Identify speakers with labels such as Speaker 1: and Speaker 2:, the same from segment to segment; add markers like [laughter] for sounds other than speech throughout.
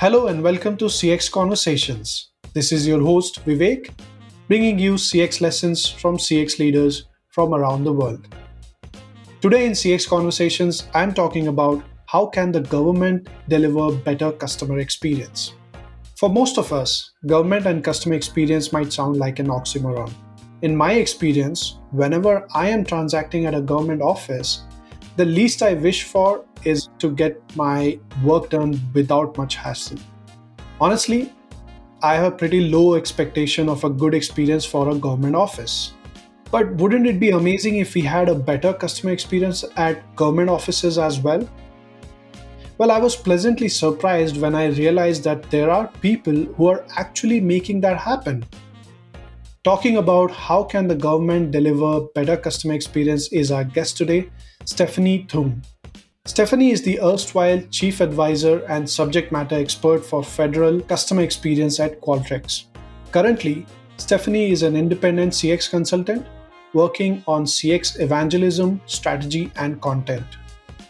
Speaker 1: Hello and welcome to CX Conversations. This is your host Vivek, bringing you CX lessons from CX leaders from around the world. Today in CX Conversations, I'm talking about how can the government deliver better customer experience. For most of us, government and customer experience might sound like an oxymoron. In my experience, whenever I am transacting at a government office, the least I wish for is to get my work done without much hassle. Honestly, I have a pretty low expectation of a good experience for a government office. But wouldn't it be amazing if we had a better customer experience at government offices as well? Well, I was pleasantly surprised when I realized that there are people who are actually making that happen. Talking about how can the government deliver better customer experience is our guest today, Stephanie Thum. Stephanie is the erstwhile chief advisor and subject matter expert for federal customer experience at Qualtrics. Currently, Stephanie is an independent CX consultant working on CX evangelism, strategy, and content.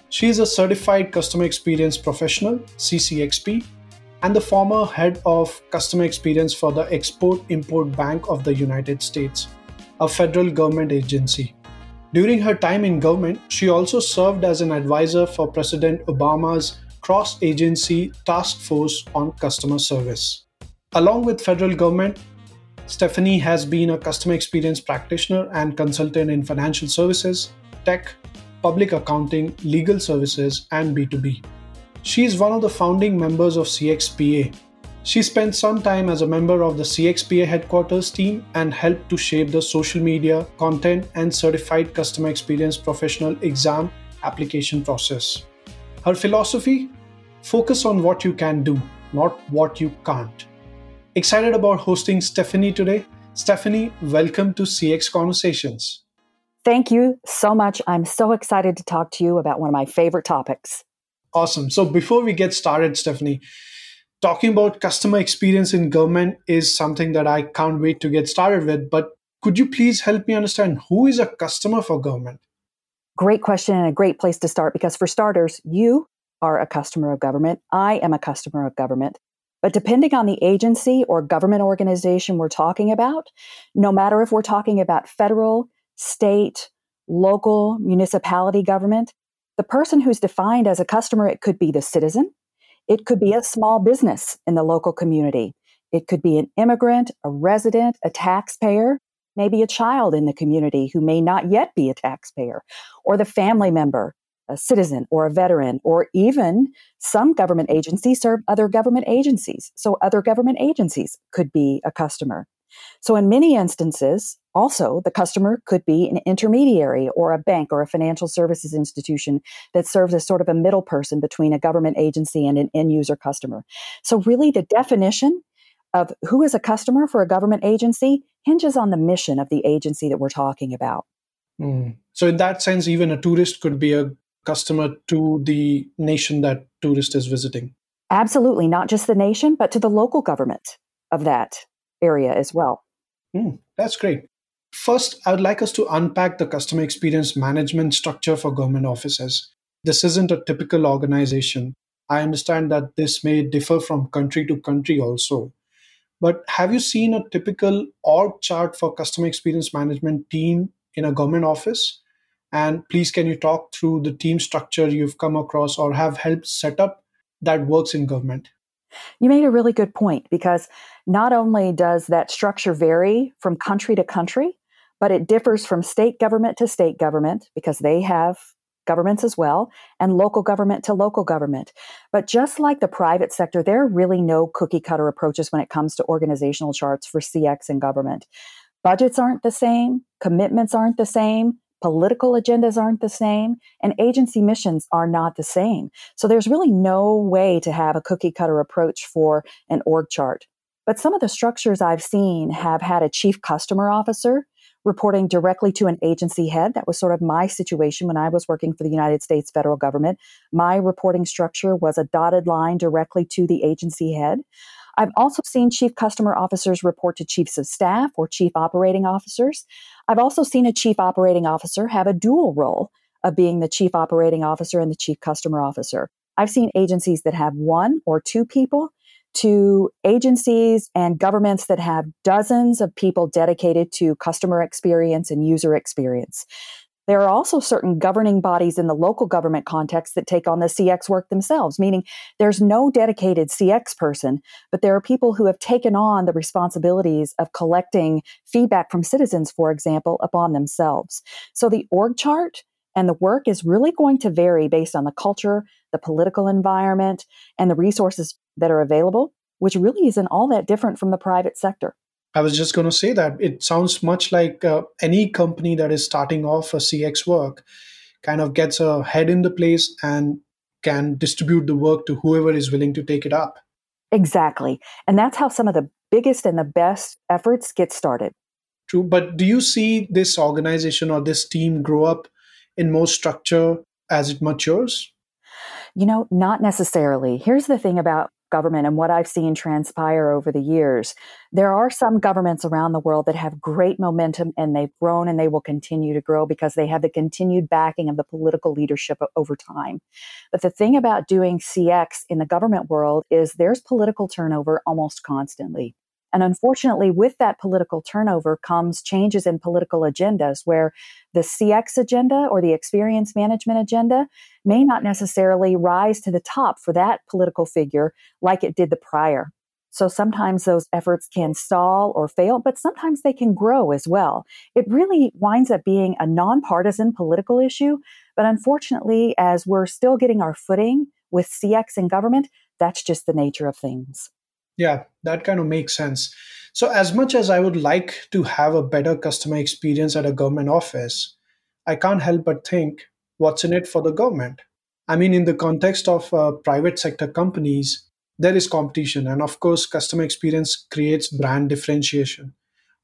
Speaker 1: She is a certified customer experience professional, CCXP, and the former head of customer experience for the Export Import Bank of the United States, a federal government agency. During her time in government, she also served as an advisor for President Obama's cross agency task force on customer service. Along with federal government, Stephanie has been a customer experience practitioner and consultant in financial services, tech, public accounting, legal services, and B2B. She is one of the founding members of CXPA, she spent some time as a member of the CXPA headquarters team and helped to shape the social media, content, and certified customer experience professional exam application process. Her philosophy focus on what you can do, not what you can't. Excited about hosting Stephanie today? Stephanie, welcome to CX Conversations.
Speaker 2: Thank you so much. I'm so excited to talk to you about one of my favorite topics.
Speaker 1: Awesome. So, before we get started, Stephanie, talking about customer experience in government is something that I can't wait to get started with. But could you please help me understand who is a customer for government?
Speaker 2: Great question and a great place to start because, for starters, you are a customer of government. I am a customer of government. But depending on the agency or government organization we're talking about, no matter if we're talking about federal, state, local, municipality government, the person who's defined as a customer, it could be the citizen, it could be a small business in the local community. It could be an immigrant, a resident, a taxpayer, maybe a child in the community who may not yet be a taxpayer, or the family member, a citizen or a veteran, or even some government agencies serve other government agencies. So other government agencies could be a customer. So, in many instances, also the customer could be an intermediary or a bank or a financial services institution that serves as sort of a middle person between a government agency and an end user customer. So, really, the definition of who is a customer for a government agency hinges on the mission of the agency that we're talking about.
Speaker 1: Mm. So, in that sense, even a tourist could be a customer to the nation that tourist is visiting.
Speaker 2: Absolutely, not just the nation, but to the local government of that area as well.
Speaker 1: Mm, that's great. First, I would like us to unpack the customer experience management structure for government offices. This isn't a typical organization. I understand that this may differ from country to country also. But have you seen a typical org chart for customer experience management team in a government office? And please, can you talk through the team structure you've come across or have helped set up that works in government?
Speaker 2: You made a really good point because not only does that structure vary from country to country, but it differs from state government to state government because they have governments as well, and local government to local government. But just like the private sector, there are really no cookie cutter approaches when it comes to organizational charts for CX and government. Budgets aren't the same, commitments aren't the same, political agendas aren't the same, and agency missions are not the same. So there's really no way to have a cookie cutter approach for an org chart. But some of the structures I've seen have had a chief customer officer reporting directly to an agency head. That was sort of my situation when I was working for the United States federal government. My reporting structure was a dotted line directly to the agency head. I've also seen chief customer officers report to chiefs of staff or chief operating officers. I've also seen a chief operating officer have a dual role of being the chief operating officer and the chief customer officer. I've seen agencies that have one or two people, to agencies and governments that have dozens of people dedicated to customer experience and user experience. There are also certain governing bodies in the local government context that take on the CX work themselves, meaning there's no dedicated CX person, but there are people who have taken on the responsibilities of collecting feedback from citizens, for example, upon themselves. So the org chart and the work is really going to vary based on the culture, the political environment, and the resources that are available, which really isn't all that different from the private sector.
Speaker 1: I was just going to say that it sounds much like uh, any company that is starting off a CX work kind of gets a head in the place and can distribute the work to whoever is willing to take it up.
Speaker 2: Exactly. And that's how some of the biggest and the best efforts get started.
Speaker 1: True. But do you see this organization or this team grow up in more structure as it matures?
Speaker 2: You know, not necessarily. Here's the thing about government and what I've seen transpire over the years. There are some governments around the world that have great momentum and they've grown and they will continue to grow because they have the continued backing of the political leadership over time. But the thing about doing CX in the government world is there's political turnover almost constantly. And unfortunately, with that political turnover comes changes in political agendas where the CX agenda or the experience management agenda may not necessarily rise to the top for that political figure like it did the prior. So sometimes those efforts can stall or fail, but sometimes they can grow as well. It really winds up being a nonpartisan political issue. But unfortunately, as we're still getting our footing with CX in government, that's just the nature of things.
Speaker 1: Yeah, that kind of makes sense. So, as much as I would like to have a better customer experience at a government office, I can't help but think what's in it for the government? I mean, in the context of uh, private sector companies, there is competition. And of course, customer experience creates brand differentiation.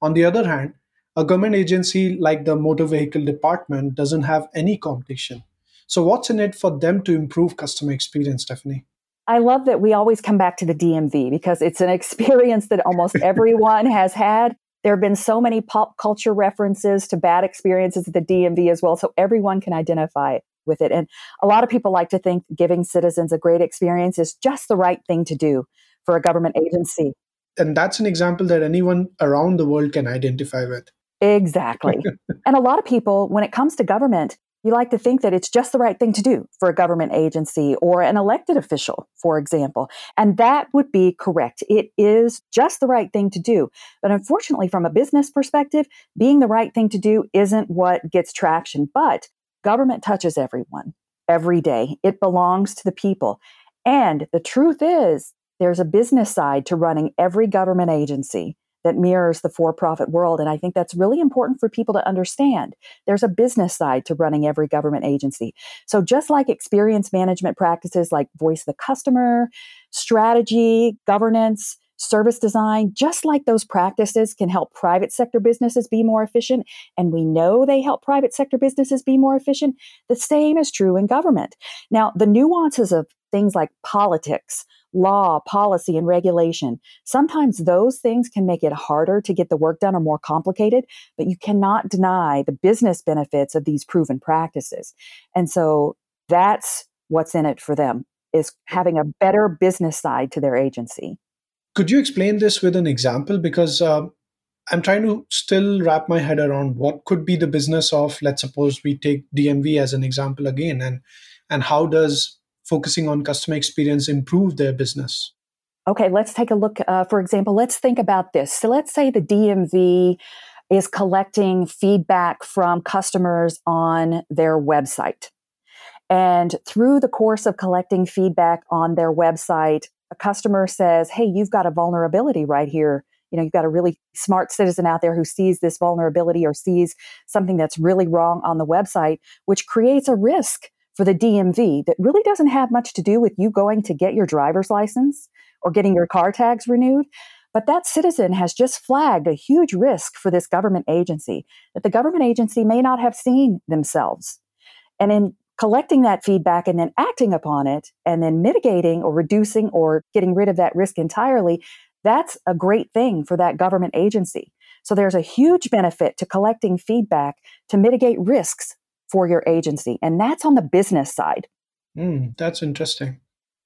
Speaker 1: On the other hand, a government agency like the Motor Vehicle Department doesn't have any competition. So, what's in it for them to improve customer experience, Stephanie?
Speaker 2: I love that we always come back to the DMV because it's an [laughs] experience that almost everyone has had. There have been so many pop culture references to bad experiences at the DMV as well, so everyone can identify with it. And a lot of people like to think giving citizens a great experience is just the right thing to do for a government agency.
Speaker 1: And that's an example that anyone around the world can identify with.
Speaker 2: Exactly. [laughs] and a lot of people, when it comes to government, you like to think that it's just the right thing to do for a government agency or an elected official, for example. And that would be correct. It is just the right thing to do. But unfortunately, from a business perspective, being the right thing to do isn't what gets traction. But government touches everyone every day, it belongs to the people. And the truth is, there's a business side to running every government agency that mirrors the for profit world. And I think that's really important for people to understand. There's a business side to running every government agency. So, just like experience management practices like voice the customer, strategy, governance, service design, just like those practices can help private sector businesses be more efficient, and we know they help private sector businesses be more efficient, the same is true in government. Now, the nuances of things like politics, law, policy, and regulation. Sometimes those things can make it harder to get the work done or more complicated, but you cannot deny the business benefits of these proven practices. And so that's what's in it for them is having a better business side to their agency.
Speaker 1: Could you explain this with an example? Because uh, I'm trying to still wrap my head around what could be the business of, let's suppose we take DMV as an example again, and and how does focusing on customer experience improve their business?
Speaker 2: Okay, let's take a look. Uh, for example, let's think about this. So let's say the DMV is collecting feedback from customers on their website. And through the course of collecting feedback on their website, a customer says, Hey, you've got a vulnerability right here. You know, you've got a really smart citizen out there who sees this vulnerability or sees something that's really wrong on the website, which creates a risk for the DMV that really doesn't have much to do with you going to get your driver's license or getting your car tags renewed. But that citizen has just flagged a huge risk for this government agency that the government agency may not have seen themselves. And in collecting that feedback and then acting upon it and then mitigating or reducing or getting rid of that risk entirely, that's a great thing for that government agency. So there's a huge benefit to collecting feedback to mitigate risks for your agency. And that's on the business side.
Speaker 1: Mm, that's interesting.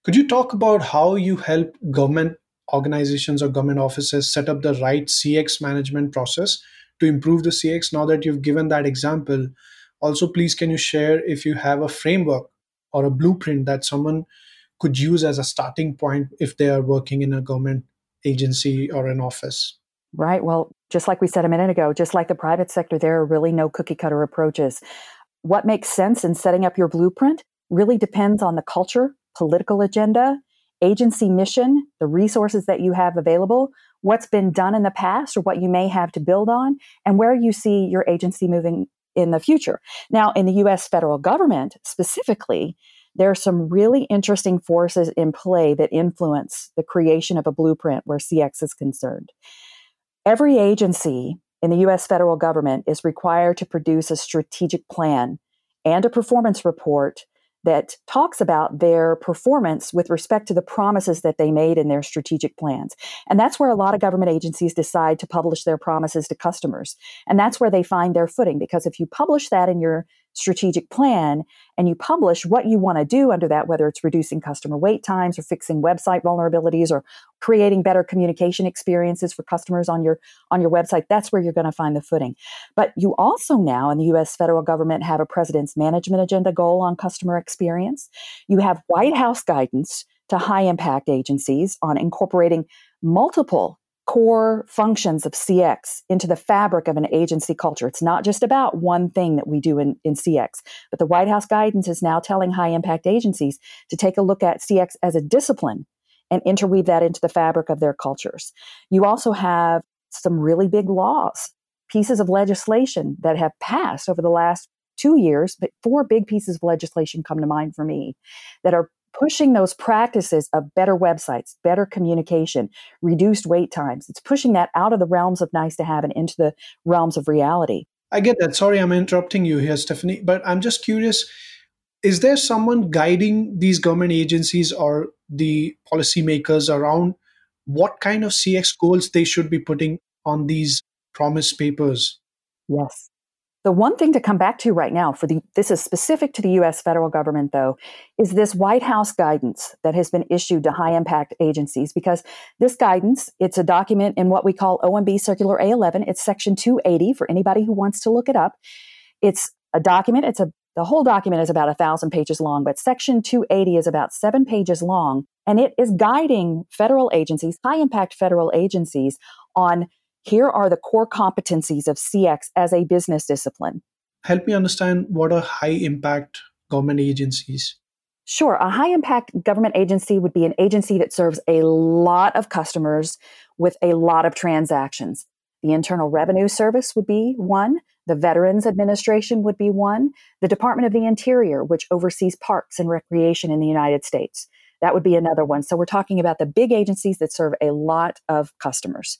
Speaker 1: Could you talk about how you help government organizations or government offices set up the right CX management process to improve the CX? Now that you've given that example, also please can you share if you have a framework or a blueprint that someone could use as a starting point if they are working in a government agency or an office?
Speaker 2: Right. Well, just like we said a minute ago, just like the private sector, there are really no cookie cutter approaches. What makes sense in setting up your blueprint really depends on the culture, political agenda, agency mission, the resources that you have available, what's been done in the past or what you may have to build on, and where you see your agency moving in the future. Now, in the US federal government specifically, there are some really interesting forces in play that influence the creation of a blueprint where CX is concerned. Every agency in the US federal government is required to produce a strategic plan and a performance report that talks about their performance with respect to the promises that they made in their strategic plans. And that's where a lot of government agencies decide to publish their promises to customers. And that's where they find their footing because if you publish that in your strategic plan and you publish what you want to do under that, whether it's reducing customer wait times or fixing website vulnerabilities or creating better communication experiences for customers on your on your website, that's where you're going to find the footing. But you also now in the US federal government have a president's management agenda goal on customer experience. You have White House guidance to high impact agencies on incorporating multiple core functions of CX into the fabric of an agency culture. It's not just about one thing that we do in, in CX, but the White House guidance is now telling high impact agencies to take a look at CX as a discipline and interweave that into the fabric of their cultures. You also have some really big laws, pieces of legislation that have passed over the last two years, but four big pieces of legislation come to mind for me that are pushing those practices of better websites, better communication, reduced wait times. It's pushing that out of the realms of nice to have and into the realms of reality.
Speaker 1: I get that. Sorry, I'm interrupting you here, Stephanie, but I'm just curious is there someone guiding these government agencies or the policymakers around what kind of CX goals they should be putting on these promise papers?
Speaker 2: Yes. The one thing to come back to right now for the this is specific to the US federal government though is this White House guidance that has been issued to high impact agencies because this guidance it's a document in what we call OMB Circular A11 it's section 280 for anybody who wants to look it up. It's a document it's a the whole document is about a thousand pages long but section 280 is about 7 pages long and it is guiding federal agencies high impact federal agencies on here are the core competencies of CX as a business discipline.
Speaker 1: Help me understand what are high impact government agencies?
Speaker 2: Sure. A high impact government agency would be an agency that serves a lot of customers with a lot of transactions. The Internal Revenue Service would be one. The Veterans Administration would be one. The Department of the Interior, which oversees parks and recreation in the United States. That would be another one. So we're talking about the big agencies that serve a lot of customers.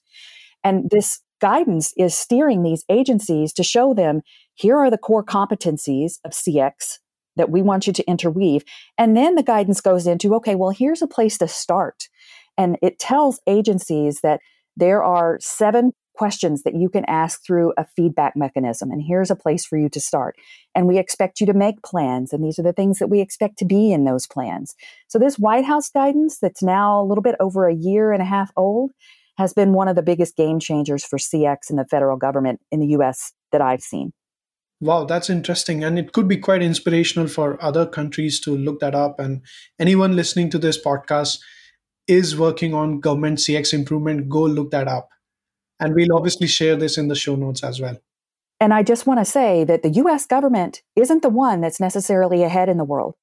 Speaker 2: And this guidance is steering these agencies to show them here are the core competencies of CX that we want you to interweave. And then the guidance goes into okay, well, here's a place to start. And it tells agencies that there are seven questions that you can ask through a feedback mechanism. And here's a place for you to start. And we expect you to make plans. And these are the things that we expect to be in those plans. So, this White House guidance that's now a little bit over a year and a half old has been one of the biggest game changers for CX in the federal government in the US that I've seen.
Speaker 1: Wow, that's interesting. And it could be quite inspirational for other countries to look that up. And anyone listening to this podcast is working on government CX improvement, go look that up. And we'll obviously share this in the show notes as well.
Speaker 2: And I just want to say that the US government isn't the one that's necessarily ahead in the world.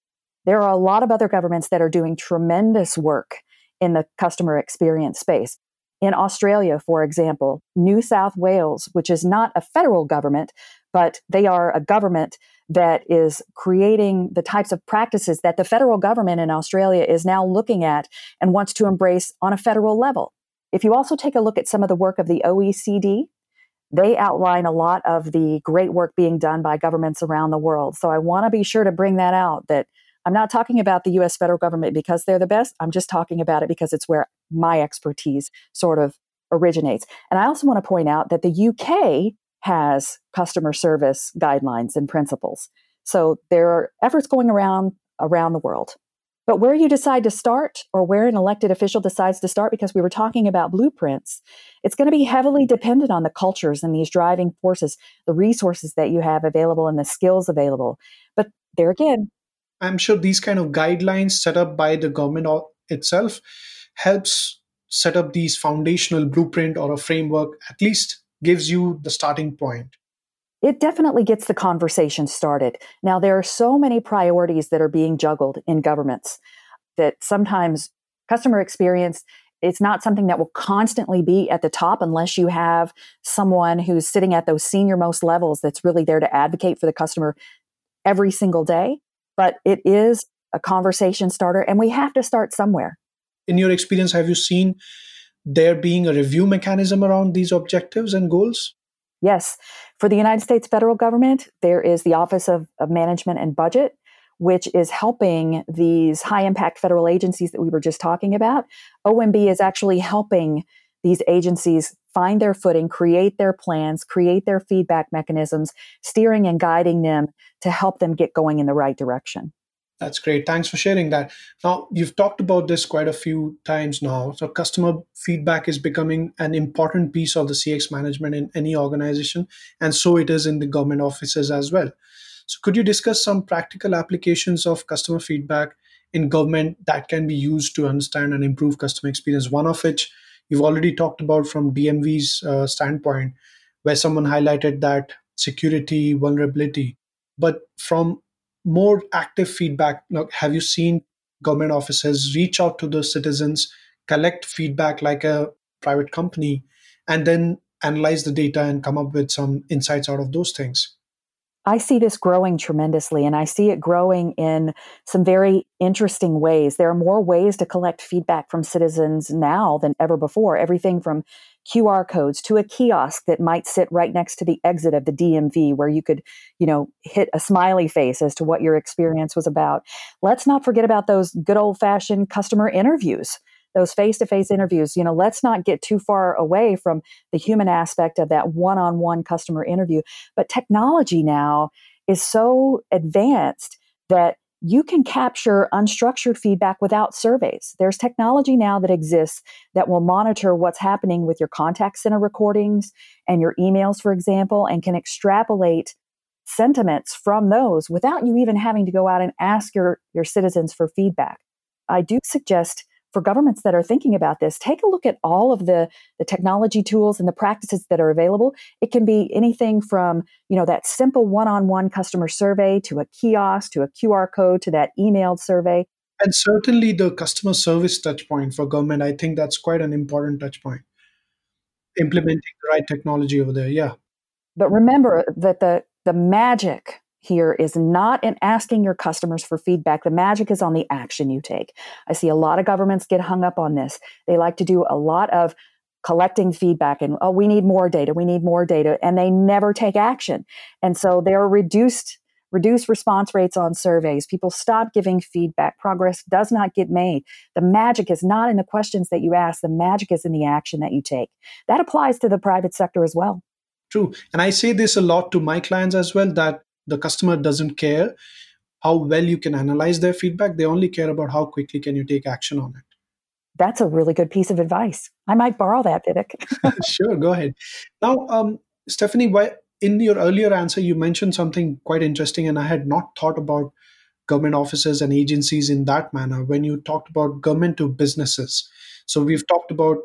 Speaker 2: There are a lot of other governments that are doing tremendous work in the customer experience space. In Australia, for example, New South Wales, which is not a federal government, but they are a government that is creating the types of practices that the federal government in Australia is now looking at and wants to embrace on a federal level. If you also take a look at some of the work of the OECD, they outline a lot of the great work being done by governments around the world. So I want to be sure to bring that out that I'm not talking about the US federal government because they're the best. I'm just talking about it because it's where my expertise sort of originates. And I also want to point out that the UK has customer service guidelines and principles. So there are efforts going around around the world. But where you decide to start or where an elected official decides to start, because we were talking about blueprints, it's going to be heavily dependent on the cultures and these driving forces, the resources that you have available and the skills available. But there again,
Speaker 1: I'm sure these kind of guidelines set up by the government itself helps set up these foundational blueprint or a framework, at least gives you the starting point.
Speaker 2: It definitely gets the conversation started. Now, there are so many priorities that are being juggled in governments that sometimes customer experience it's not something that will constantly be at the top unless you have someone who's sitting at those senior most levels that's really there to advocate for the customer every single day. But it is a conversation starter and we have to start somewhere
Speaker 1: in your experience have you seen there being a review mechanism around these objectives and goals
Speaker 2: Yes. For the United States federal government, there is the Office of, of Management and Budget, which is helping these high impact federal agencies that we were just talking about. OMB is actually helping these agencies find their footing, create their plans, create their feedback mechanisms, steering and guiding them to help them get going in the right direction.
Speaker 1: That's great. Thanks for sharing that. Now, you've talked about this quite a few times now. So, customer feedback is becoming an important piece of the CX management in any organization, and so it is in the government offices as well. So, could you discuss some practical applications of customer feedback in government that can be used to understand and improve customer experience? One of which you've already talked about from DMV's uh, standpoint, where someone highlighted that security vulnerability. But from more active feedback have you seen government offices reach out to the citizens collect feedback like a private company and then analyze the data and come up with some insights out of those things
Speaker 2: I see this growing tremendously, and I see it growing in some very interesting ways. There are more ways to collect feedback from citizens now than ever before. Everything from QR codes to a kiosk that might sit right next to the exit of the DMV where you could, you know, hit a smiley face as to what your experience was about. Let's not forget about those good old fashioned customer interviews those face-to-face interviews you know let's not get too far away from the human aspect of that one-on-one customer interview but technology now is so advanced that you can capture unstructured feedback without surveys. There's technology now that exists that will monitor what's happening with your contact center recordings and your emails, for example, and can extrapolate sentiments from those without you even having to go out and ask your, your citizens for feedback. I do suggest for governments that are thinking about this, take a look at all of the, the technology tools and the practices that are available. It can be anything from, you know, that simple one-on-one customer survey to a kiosk to a QR code to that emailed survey.
Speaker 1: And certainly the customer service touch point for government, I think that's quite an important touch point. Implementing the right technology over there, yeah.
Speaker 2: But remember that the the magic here is not in asking your customers for feedback. The magic is on the action you take. I see a lot of governments get hung up on this. They like to do a lot of collecting feedback and, oh, we need more data, we need more data, and they never take action. And so there are reduced reduced response rates on surveys. People stop giving feedback. Progress does not get made. The magic is not in the questions that you ask, the magic is in the action that you take. That applies to the private sector as well.
Speaker 1: True. And I say this a lot to my clients as well that the customer doesn't care how well you can analyze their feedback they only care about how quickly can you take action on it.
Speaker 2: That's a really good piece of advice. I might borrow that vivek. [laughs]
Speaker 1: Sure go ahead. Now um, stephanie why, in your earlier answer you mentioned something quite interesting and i had not thought about government offices and agencies in that manner when you talked about government to businesses. So we've talked about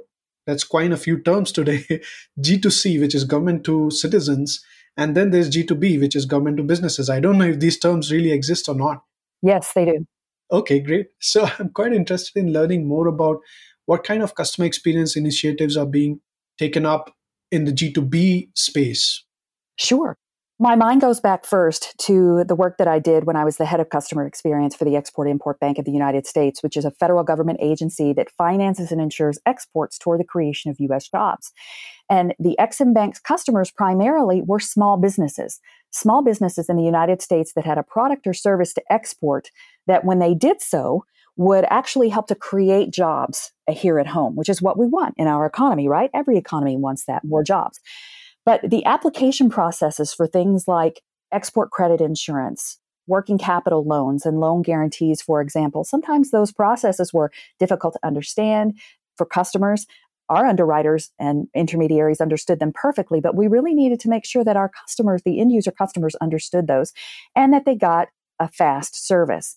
Speaker 1: that's quite a few terms today [laughs] g2c which is government to citizens and then there's G2B, which is government to businesses. I don't know if these terms really exist or not.
Speaker 2: Yes, they do.
Speaker 1: Okay, great. So [laughs] I'm quite interested in learning more about what kind of customer experience initiatives are being taken up in the G2B space.
Speaker 2: Sure. My mind goes back first to the work that I did when I was the head of customer experience for the Export Import Bank of the United States, which is a federal government agency that finances and insures exports toward the creation of U.S. jobs. And the Exim Bank's customers primarily were small businesses, small businesses in the United States that had a product or service to export that when they did so, would actually help to create jobs here at home, which is what we want in our economy, right? Every economy wants that, more jobs. But the application processes for things like export credit insurance, working capital loans and loan guarantees, for example, sometimes those processes were difficult to understand for customers. Our underwriters and intermediaries understood them perfectly, but we really needed to make sure that our customers, the end user customers, understood those and that they got a fast service.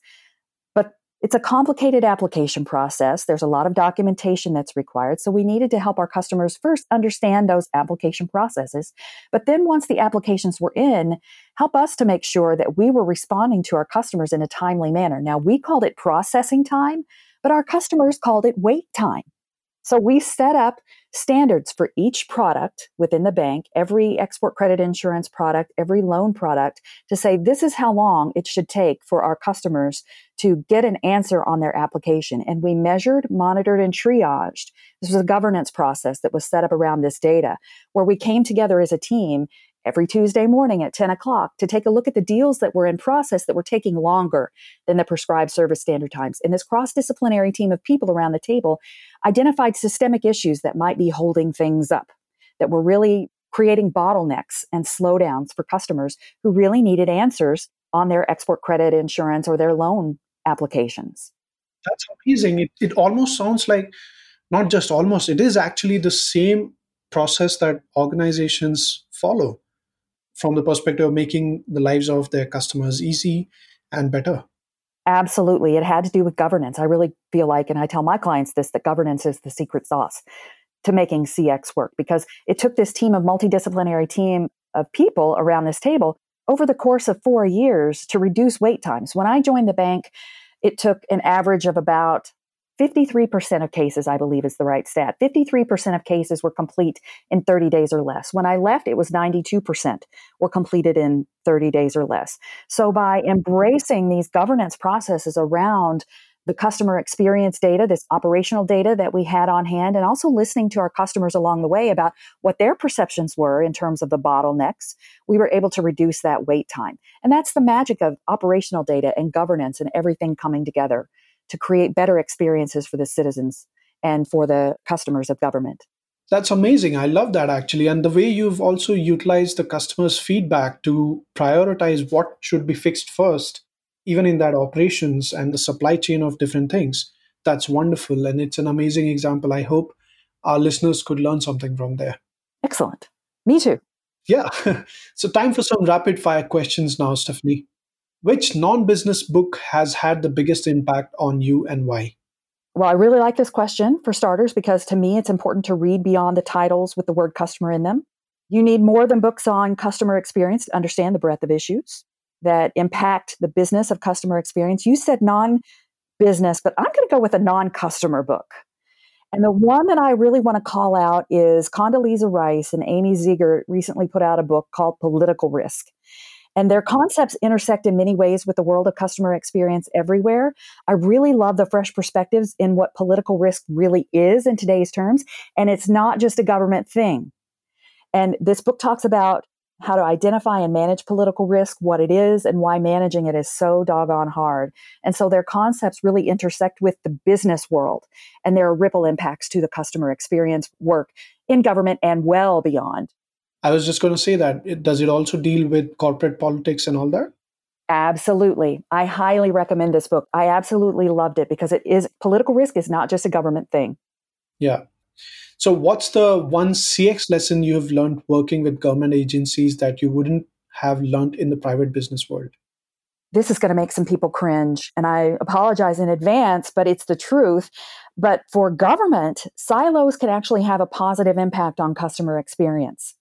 Speaker 2: It's a complicated application process. There's a lot of documentation that's required. So we needed to help our customers first understand those application processes. But then once the applications were in, help us to make sure that we were responding to our customers in a timely manner. Now we called it processing time, but our customers called it wait time. So we set up standards for each product within the bank, every export credit insurance product, every loan product, to say this is how long it should take for our customers to get an answer on their application. And we measured, monitored, and triaged. This was a governance process that was set up around this data, where we came together as a team every Tuesday morning at 10 o'clock to take a look at the deals that were in process that were taking longer than the prescribed service standard times. And this cross disciplinary team of people around the table identified systemic issues that might be holding things up, that were really creating bottlenecks and slowdowns for customers who really needed answers on their export credit insurance or their loan applications.
Speaker 1: That's amazing. It, it almost sounds like, not just almost, it is actually the same process that organizations follow from the perspective of making the lives of their customers easy and better.
Speaker 2: Absolutely. It had to do with governance. I really feel like, and I tell my clients this, that governance is the secret sauce to making CX work because it took this team of multidisciplinary team of people around this table over the course of four years to reduce wait times. When I joined the bank, it took an average of about 53% of cases, I believe is the right stat. 53% of cases were complete in 30 days or less. When I left, it was 92% were completed in 30 days or less. So by embracing these governance processes around the customer experience data, this operational data that we had on hand, and also listening to our customers along the way about what their perceptions were in terms of the bottlenecks, we were able to reduce that wait time. And that's the magic of operational data and governance and everything coming together to create better experiences for the citizens and for the customers of government.
Speaker 1: That's amazing. I love that actually. And the way you've also utilized the customer's feedback to prioritize what should be fixed first, even in that operations and the supply chain of different things. That's wonderful. And it's an amazing example. I hope our listeners could learn something from there.
Speaker 2: Excellent. Me too.
Speaker 1: Yeah. [laughs] so, time for some rapid fire questions now, Stephanie. Which non business book has had the biggest impact on you and why?
Speaker 2: Well, I really like this question for starters because to me it's important to read beyond the titles with the word customer in them. You need more than books on customer experience to understand the breadth of issues that impact the business of customer experience. You said non business, but I'm going to go with a non customer book. And the one that I really want to call out is Condoleezza Rice and Amy Zegart recently put out a book called Political Risk. And their concepts intersect in many ways with the world of customer experience everywhere. I really love the fresh perspectives in what political risk really is in today's terms. And it's not just a government thing. And this book talks about how to identify and manage political risk, what it is, and why managing it is so doggone hard. And so their concepts really intersect with the business world, and there are ripple impacts to the customer experience work in government and well beyond.
Speaker 1: I was just going to say that. It, does it also deal with corporate politics and all that?
Speaker 2: Absolutely. I highly recommend this book. I absolutely loved it because it is political risk is not just a government thing.
Speaker 1: Yeah. So what's the one CX lesson you have learned working with government agencies that you wouldn't have learned in the private business world?
Speaker 2: This is going to make some people cringe and I apologize in advance, but it's the truth. But for government, silos can actually have a positive impact on customer experience.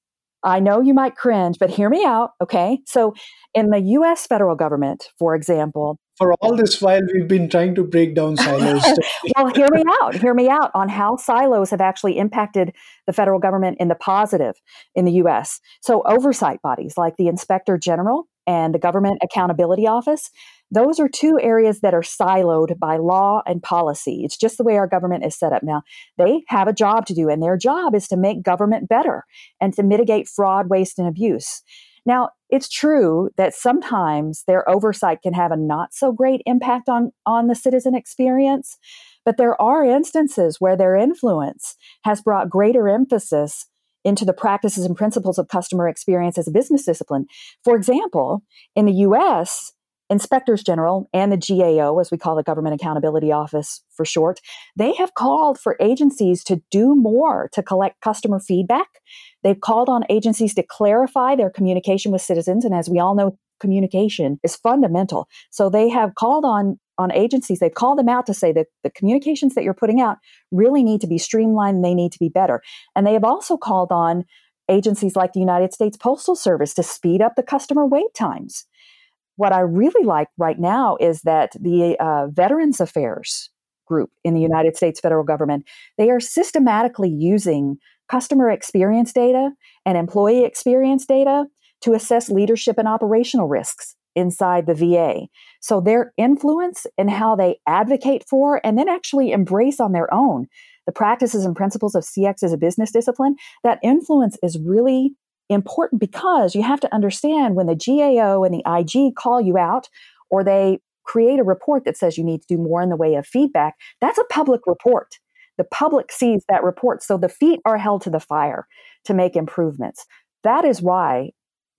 Speaker 2: I know you might cringe, but hear me out, okay? So, in the US federal government, for example,
Speaker 1: for all this while, we've been trying to break down silos. [laughs]
Speaker 2: well, hear me out. Hear me out on how silos have actually impacted the federal government in the positive in the US. So, oversight bodies like the Inspector General and the Government Accountability Office those are two areas that are siloed by law and policy. It's just the way our government is set up now. They have a job to do, and their job is to make government better and to mitigate fraud, waste, and abuse. Now, it's true that sometimes their oversight can have a not so great impact on, on the citizen experience, but there are instances where their influence has brought greater emphasis into the practices and principles of customer experience as a business discipline. For example, in the US, inspectors general and the GAO, as we call the Government Accountability Office for short, they have called for agencies to do more to collect customer feedback. They've called on agencies to clarify their communication with citizens. And as we all know, communication is fundamental. So they have called on on agencies, they've called them out to say that the communications that you're putting out really need to be streamlined they need to be better. And they have also called on agencies like the United States Postal Service to speed up the customer wait times what I really like right now is that the uh, Veterans Affairs group in the United States federal government, they are systematically using customer experience data and employee experience data to assess leadership and operational risks inside the VA. So their influence and how they advocate for and then actually embrace on their own the practices and principles of CX as a business discipline, that influence is really important because you have to understand when the GAO and the IG call you out or they create a report that says you need to do more in the way of feedback, that's a public report. The public sees that report. So the feet are held to the fire to make improvements. That is why,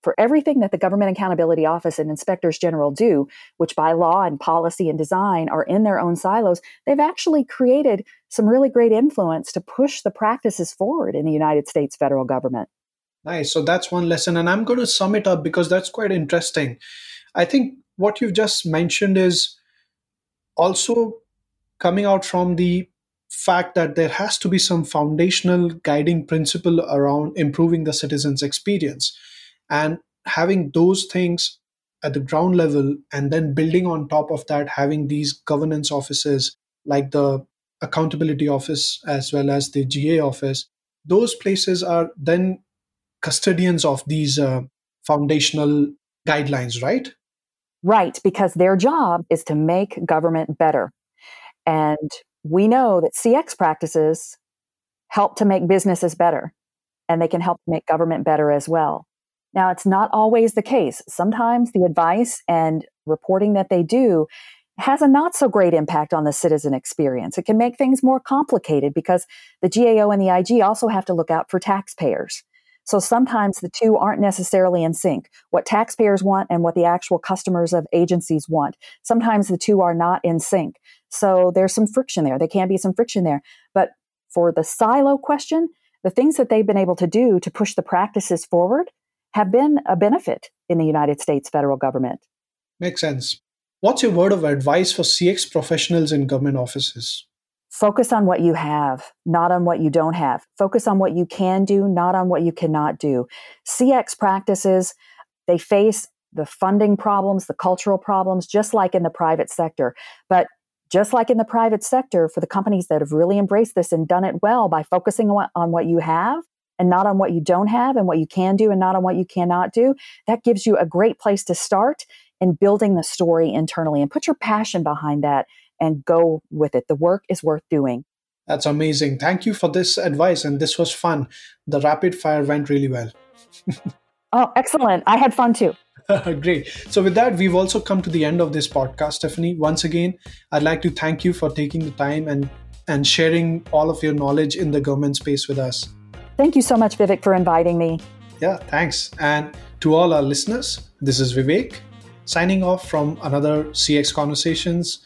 Speaker 2: for everything that the Government Accountability Office and inspectors general do, which by law and policy and design are in their own silos, they've actually created some really great influence to push the practices forward in the United States federal government.
Speaker 1: Nice. So that's one lesson. And I'm going to sum it up because that's quite interesting. I think what you've just mentioned is also coming out from the fact that there has to be some foundational guiding principle around improving the citizen's experience and having those things at the ground level and then building on top of that having these governance offices like the accountability office as well as the ga office those places are then custodians of these uh, foundational guidelines, right?
Speaker 2: Right, because their job is to make government better. And we know that CX practices help to make businesses better, and they can help make government better as well. Now, it's not always the case. Sometimes the advice and reporting that they do has a not so great impact on the citizen experience. It can make things more complicated because the GAO and the IG also have to look out for taxpayers. So sometimes the two aren't necessarily in sync. What taxpayers want and what the actual customers of agencies want. Sometimes the two are not in sync. So there's some friction there. There can be some friction there. But for the silo question, the things that they've been able to do to push the practices forward have been a benefit in the United States federal government.
Speaker 1: Makes sense. What's your word of advice for CX professionals in government offices?
Speaker 2: Focus on what you have, not on what you don't have. Focus on what you can do, not on what you cannot do. CX practices, they face the funding problems, the cultural problems, just like in the private sector. But just like in the private sector, for the companies that have really embraced this and done it well by focusing on, what you have and not on what you don't have and what you can do and not on what you cannot do, that gives you a great place to start in building the story internally and put your passion behind that and go with it. The work is worth doing.
Speaker 1: That's amazing. Thank you for this advice. And this was fun. The rapid fire went really well. [laughs]
Speaker 2: oh, excellent. I had fun too. [laughs]
Speaker 1: Great. So, with that, we've also come to the end of this podcast, Stephanie. Once again, I'd like to thank you for taking the time and, and sharing all of your knowledge in the government space with us.
Speaker 2: Thank you so much, Vivek, for inviting me.
Speaker 1: Yeah, thanks. And to all our listeners, this is Vivek signing off from another CX Conversations.